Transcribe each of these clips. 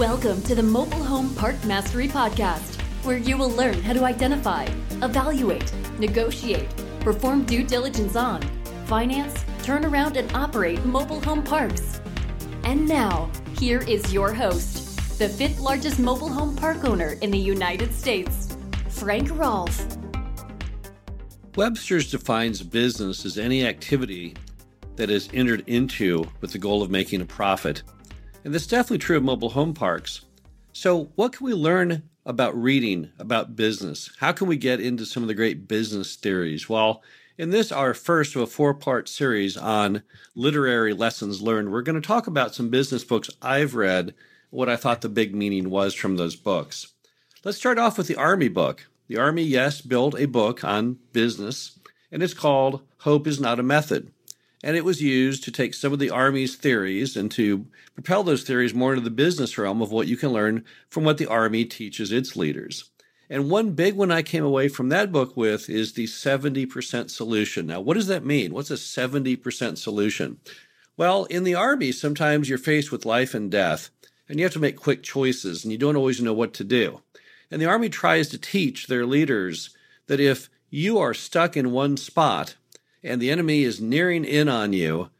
Welcome to the Mobile Home Park Mastery Podcast, where you will learn how to identify, evaluate, negotiate, perform due diligence on, finance, turn around, and operate mobile home parks. And now, here is your host, the fifth largest mobile home park owner in the United States, Frank Rolfe. Webster's defines business as any activity that is entered into with the goal of making a profit. And that's definitely true of mobile home parks. So, what can we learn about reading about business? How can we get into some of the great business theories? Well, in this, our first of a four part series on literary lessons learned, we're going to talk about some business books I've read, what I thought the big meaning was from those books. Let's start off with the Army book. The Army, yes, built a book on business, and it's called Hope is Not a Method and it was used to take some of the Army's theories and to propel those theories more into the business realm of what you can learn from what the Army teaches its leaders. And one big one I came away from that book with is the 70% solution. Now, what does that mean? What's a 70% solution? Well, in the Army, sometimes you're faced with life and death, and you have to make quick choices, and you don't always know what to do. And the Army tries to teach their leaders that if you are stuck in one spot, and the enemy is nearing in on you,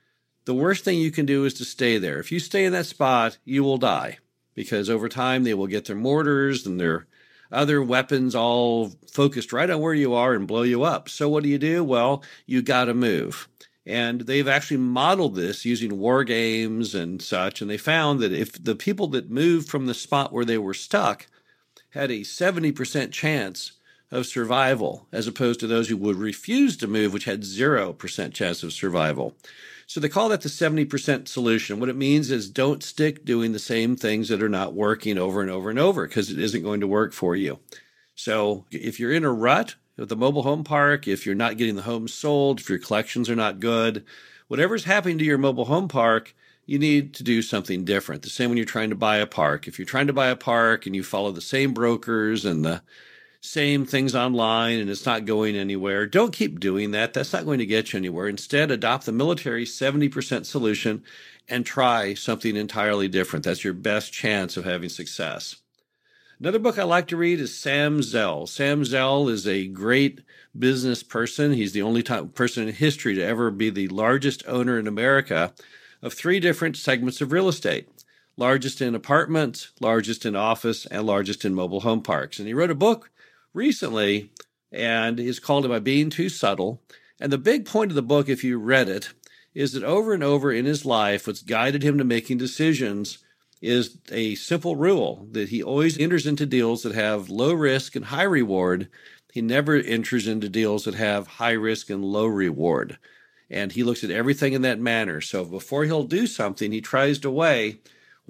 the worst thing you can do is to stay there. If you stay in that spot, you will die because over time they will get their mortars and their other weapons all focused right on where you are and blow you up. So what do you do? Well, you got to move. And they've actually modeled this using war games and such. And they found that if the people that moved from the spot where they were stuck had a 70% chance of survival, as opposed to those who would refuse to move, which had 0% chance of survival. So they call that the 70% solution. What it means is don't stick doing the same things that are not working over and over and over because it isn't going to work for you. So if you're in a rut with the mobile home park, if you're not getting the homes sold, if your collections are not good, whatever's happening to your mobile home park, you need to do something different. The same when you're trying to buy a park. If you're trying to buy a park and you follow the same brokers and the same things online and it's not going anywhere. Don't keep doing that. That's not going to get you anywhere. Instead, adopt the military 70% solution and try something entirely different. That's your best chance of having success. Another book I like to read is Sam Zell. Sam Zell is a great business person. He's the only person in history to ever be the largest owner in America of three different segments of real estate largest in apartments, largest in office, and largest in mobile home parks. And he wrote a book recently, and is called Am I Being Too Subtle? And the big point of the book, if you read it, is that over and over in his life, what's guided him to making decisions is a simple rule that he always enters into deals that have low risk and high reward. He never enters into deals that have high risk and low reward. And he looks at everything in that manner. So before he'll do something, he tries to weigh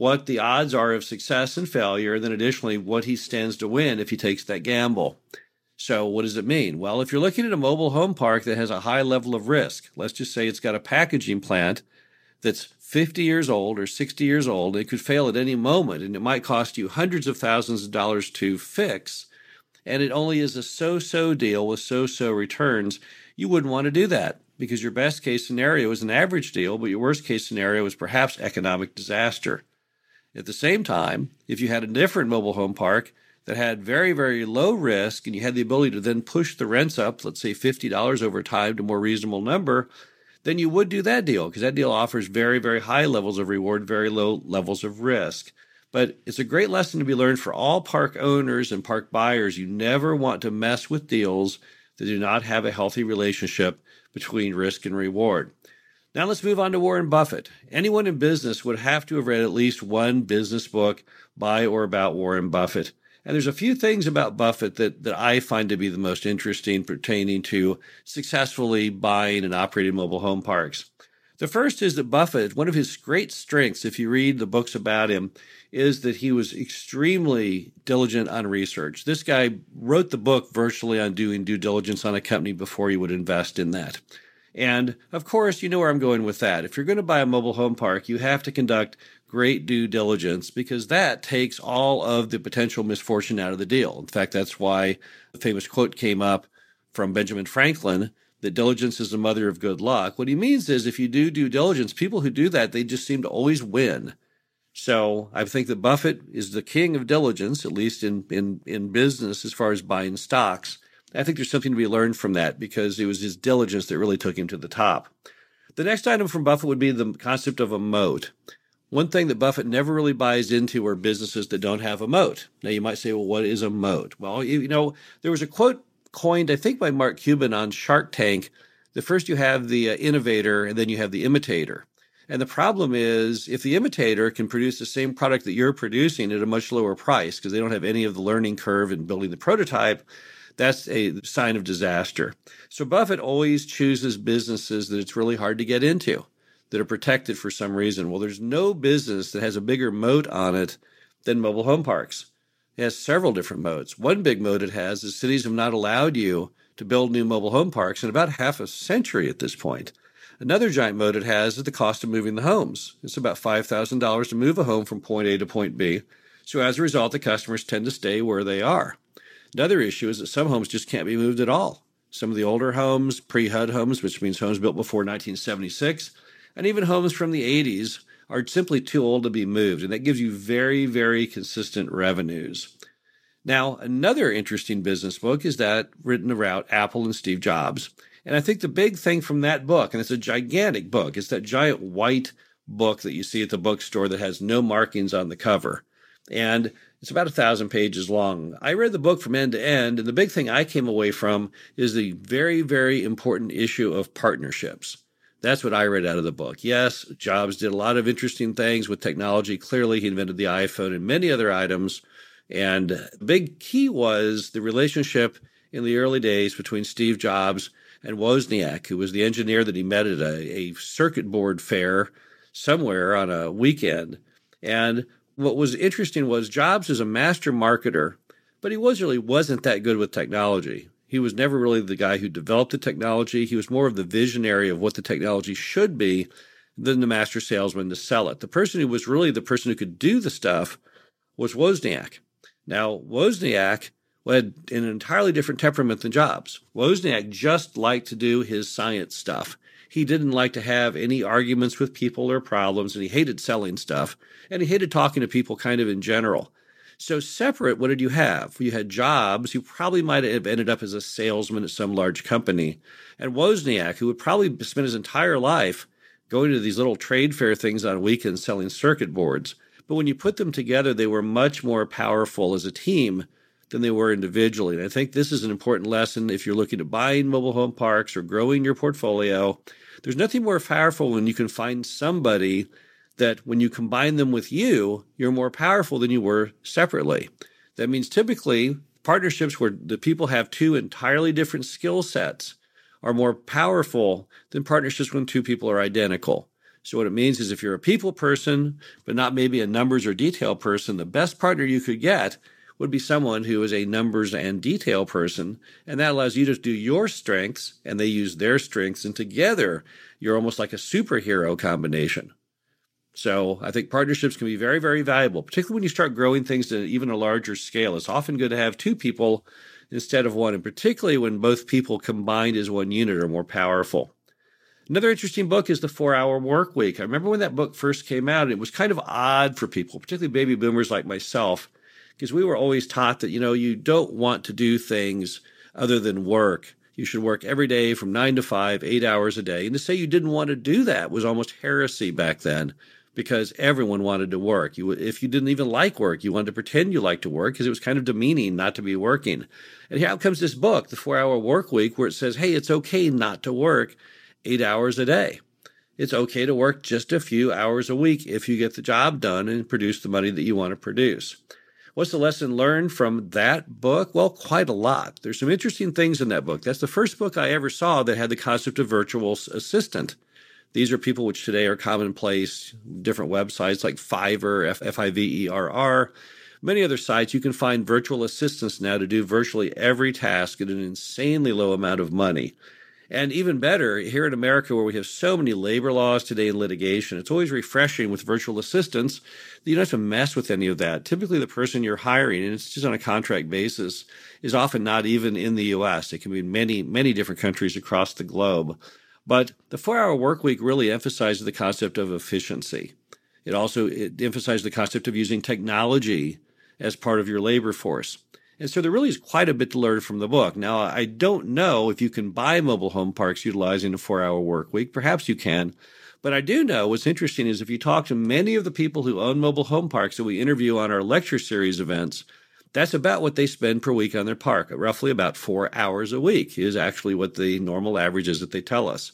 what the odds are of success and failure, and then additionally what he stands to win if he takes that gamble. So, what does it mean? Well, if you're looking at a mobile home park that has a high level of risk, let's just say it's got a packaging plant that's 50 years old or 60 years old, it could fail at any moment, and it might cost you hundreds of thousands of dollars to fix, and it only is a so so deal with so so returns, you wouldn't want to do that because your best case scenario is an average deal, but your worst case scenario is perhaps economic disaster. At the same time, if you had a different mobile home park that had very, very low risk and you had the ability to then push the rents up, let's say $50 over time to a more reasonable number, then you would do that deal because that deal offers very, very high levels of reward, very low levels of risk. But it's a great lesson to be learned for all park owners and park buyers. You never want to mess with deals that do not have a healthy relationship between risk and reward. Now let's move on to Warren Buffett. Anyone in business would have to have read at least one business book by or about Warren Buffett. And there's a few things about Buffett that, that I find to be the most interesting pertaining to successfully buying and operating mobile home parks. The first is that Buffett, one of his great strengths, if you read the books about him, is that he was extremely diligent on research. This guy wrote the book virtually on doing due diligence on a company before he would invest in that. And of course, you know where I'm going with that. If you're going to buy a mobile home park, you have to conduct great due diligence because that takes all of the potential misfortune out of the deal. In fact, that's why the famous quote came up from Benjamin Franklin that diligence is the mother of good luck. What he means is if you do due diligence, people who do that, they just seem to always win. So I think that Buffett is the king of diligence, at least in, in, in business as far as buying stocks. I think there's something to be learned from that because it was his diligence that really took him to the top. The next item from Buffett would be the concept of a moat. One thing that Buffett never really buys into are businesses that don't have a moat. Now you might say, well, what is a moat? Well, you, you know, there was a quote coined, I think, by Mark Cuban on Shark Tank. The first you have the uh, innovator and then you have the imitator. And the problem is if the imitator can produce the same product that you're producing at a much lower price because they don't have any of the learning curve in building the prototype, that's a sign of disaster. So Buffett always chooses businesses that it's really hard to get into, that are protected for some reason. Well, there's no business that has a bigger moat on it than mobile home parks. It has several different moats. One big moat it has is cities have not allowed you to build new mobile home parks in about half a century at this point. Another giant moat it has is the cost of moving the homes. It's about $5,000 to move a home from point A to point B. So as a result, the customers tend to stay where they are. Another issue is that some homes just can't be moved at all. Some of the older homes, pre HUD homes, which means homes built before 1976, and even homes from the 80s are simply too old to be moved. And that gives you very, very consistent revenues. Now, another interesting business book is that written about Apple and Steve Jobs. And I think the big thing from that book, and it's a gigantic book, it's that giant white book that you see at the bookstore that has no markings on the cover. And it's about a thousand pages long. I read the book from end to end, and the big thing I came away from is the very, very important issue of partnerships. That's what I read out of the book. Yes, Jobs did a lot of interesting things with technology. Clearly, he invented the iPhone and many other items. And the big key was the relationship in the early days between Steve Jobs and Wozniak, who was the engineer that he met at a, a circuit board fair somewhere on a weekend. And what was interesting was Jobs was a master marketer, but he was really wasn't that good with technology. He was never really the guy who developed the technology. He was more of the visionary of what the technology should be than the master salesman to sell it. The person who was really the person who could do the stuff was Wozniak. Now, Wozniak had an entirely different temperament than Jobs. Wozniak just liked to do his science stuff. He didn't like to have any arguments with people or problems, and he hated selling stuff, and he hated talking to people kind of in general. So, separate, what did you have? You had Jobs, who probably might have ended up as a salesman at some large company, and Wozniak, who would probably spend his entire life going to these little trade fair things on weekends selling circuit boards. But when you put them together, they were much more powerful as a team than they were individually. And I think this is an important lesson if you're looking at buying mobile home parks or growing your portfolio. There's nothing more powerful when you can find somebody that when you combine them with you, you're more powerful than you were separately. That means typically partnerships where the people have two entirely different skill sets are more powerful than partnerships when two people are identical. So what it means is if you're a people person, but not maybe a numbers or detail person, the best partner you could get would be someone who is a numbers and detail person. And that allows you to do your strengths and they use their strengths. And together, you're almost like a superhero combination. So I think partnerships can be very, very valuable, particularly when you start growing things to even a larger scale. It's often good to have two people instead of one, and particularly when both people combined as one unit are more powerful. Another interesting book is The Four Hour Work Week. I remember when that book first came out, it was kind of odd for people, particularly baby boomers like myself, because we were always taught that, you know, you don't want to do things other than work. You should work every day from nine to five, eight hours a day. And to say you didn't want to do that was almost heresy back then because everyone wanted to work. You, if you didn't even like work, you wanted to pretend you liked to work because it was kind of demeaning not to be working. And here comes this book, The Four Hour Work Week, where it says, hey, it's okay not to work eight hours a day. It's okay to work just a few hours a week if you get the job done and produce the money that you want to produce. What's the lesson learned from that book? Well, quite a lot. There's some interesting things in that book. That's the first book I ever saw that had the concept of virtual assistant. These are people which today are commonplace, different websites like Fiverr, F I V E R R, many other sites. You can find virtual assistants now to do virtually every task at an insanely low amount of money. And even better, here in America, where we have so many labor laws today in litigation, it's always refreshing with virtual assistants that you don't have to mess with any of that. Typically, the person you're hiring, and it's just on a contract basis, is often not even in the US. It can be in many, many different countries across the globe. But the four hour work week really emphasizes the concept of efficiency. It also it emphasized the concept of using technology as part of your labor force. And so there really is quite a bit to learn from the book. Now, I don't know if you can buy mobile home parks utilizing a four hour work week. Perhaps you can. But I do know what's interesting is if you talk to many of the people who own mobile home parks that we interview on our lecture series events, that's about what they spend per week on their park. Roughly about four hours a week is actually what the normal average is that they tell us.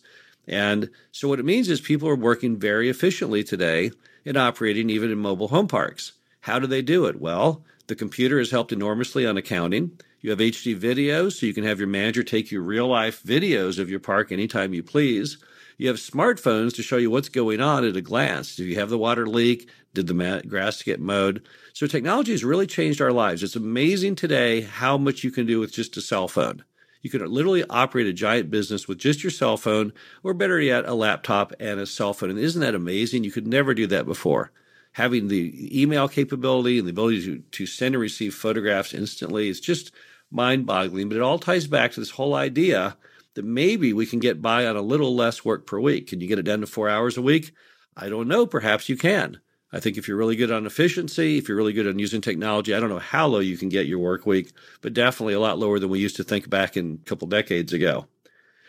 And so what it means is people are working very efficiently today in operating even in mobile home parks. How do they do it? Well, the computer has helped enormously on accounting. You have HD videos, so you can have your manager take you real life videos of your park anytime you please. You have smartphones to show you what's going on at a glance. Do you have the water leak? Did the grass get mowed? So technology has really changed our lives. It's amazing today how much you can do with just a cell phone. You can literally operate a giant business with just your cell phone, or better yet, a laptop and a cell phone. And isn't that amazing? You could never do that before. Having the email capability and the ability to, to send and receive photographs instantly is just mind boggling. But it all ties back to this whole idea that maybe we can get by on a little less work per week. Can you get it down to four hours a week? I don't know. Perhaps you can. I think if you're really good on efficiency, if you're really good on using technology, I don't know how low you can get your work week, but definitely a lot lower than we used to think back in a couple decades ago.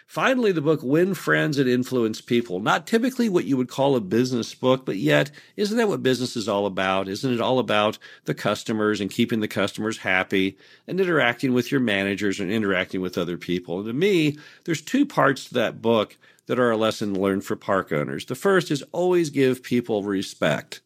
Finally, the book Win Friends and Influence People. Not typically what you would call a business book, but yet, isn't that what business is all about? Isn't it all about the customers and keeping the customers happy and interacting with your managers and interacting with other people? And to me, there's two parts to that book that are a lesson learned for park owners. The first is always give people respect.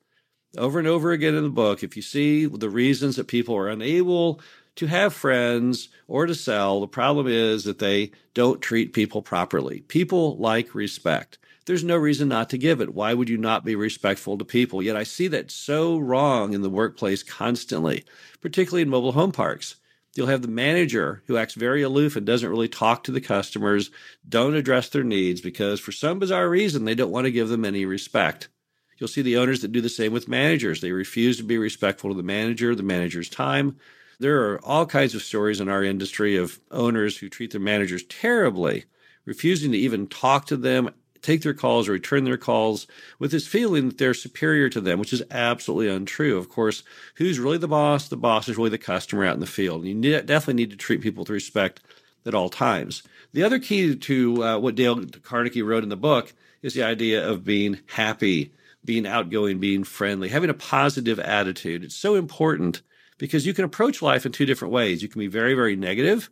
Over and over again in the book, if you see the reasons that people are unable to have friends or to sell. The problem is that they don't treat people properly. People like respect. There's no reason not to give it. Why would you not be respectful to people? Yet I see that so wrong in the workplace constantly, particularly in mobile home parks. You'll have the manager who acts very aloof and doesn't really talk to the customers, don't address their needs because for some bizarre reason they don't want to give them any respect. You'll see the owners that do the same with managers. They refuse to be respectful to the manager, the manager's time, there are all kinds of stories in our industry of owners who treat their managers terribly, refusing to even talk to them, take their calls, or return their calls with this feeling that they're superior to them, which is absolutely untrue. Of course, who's really the boss? The boss is really the customer out in the field. You definitely need to treat people with respect at all times. The other key to uh, what Dale Carnegie wrote in the book is the idea of being happy, being outgoing, being friendly, having a positive attitude. It's so important because you can approach life in two different ways. You can be very, very negative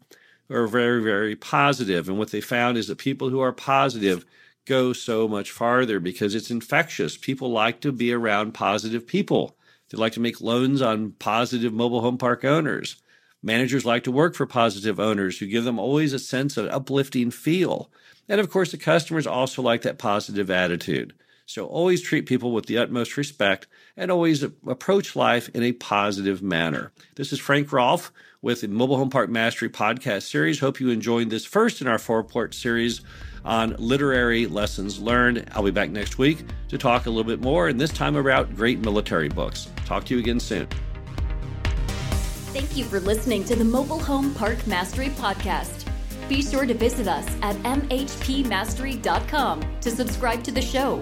or very, very positive. And what they found is that people who are positive go so much farther because it's infectious. People like to be around positive people. They like to make loans on positive mobile home park owners. Managers like to work for positive owners who give them always a sense of uplifting feel. And of course, the customers also like that positive attitude. So always treat people with the utmost respect and always approach life in a positive manner. This is Frank Rolfe with the Mobile Home Park Mastery podcast series. Hope you enjoyed this first in our four part series on literary lessons learned. I'll be back next week to talk a little bit more, and this time about great military books. Talk to you again soon. Thank you for listening to the Mobile Home Park Mastery podcast. Be sure to visit us at mhpmastery.com to subscribe to the show